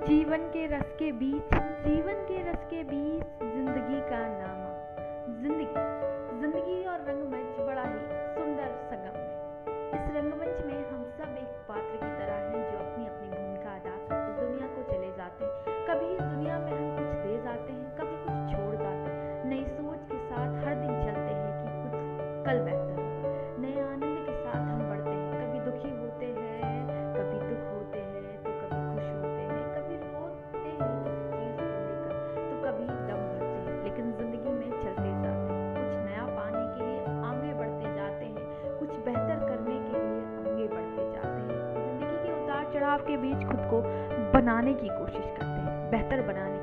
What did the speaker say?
जीवन के रस के बीच, जीवन के रस के बीच ज़िंदगी का नामा। ज़िंदगी ज़िंदगी और रंगमंच बड़ा ही सुंदर संगम है। इस रंगमंच में हम सब एक पात्र की तरह हैं जो अपनी अपनी भूमिका अदा कर दुनिया को चले जाते हैं। कभी इस दुनिया में हम कुछ दे जाते हैं, कभी कुछ छोड़ जाते हैं। नई सोच के साथ हर दिन चलते हैं कि कुछ कल बेहतर चढ़ाव के बीच खुद को बनाने की कोशिश करते हैं बेहतर बनाने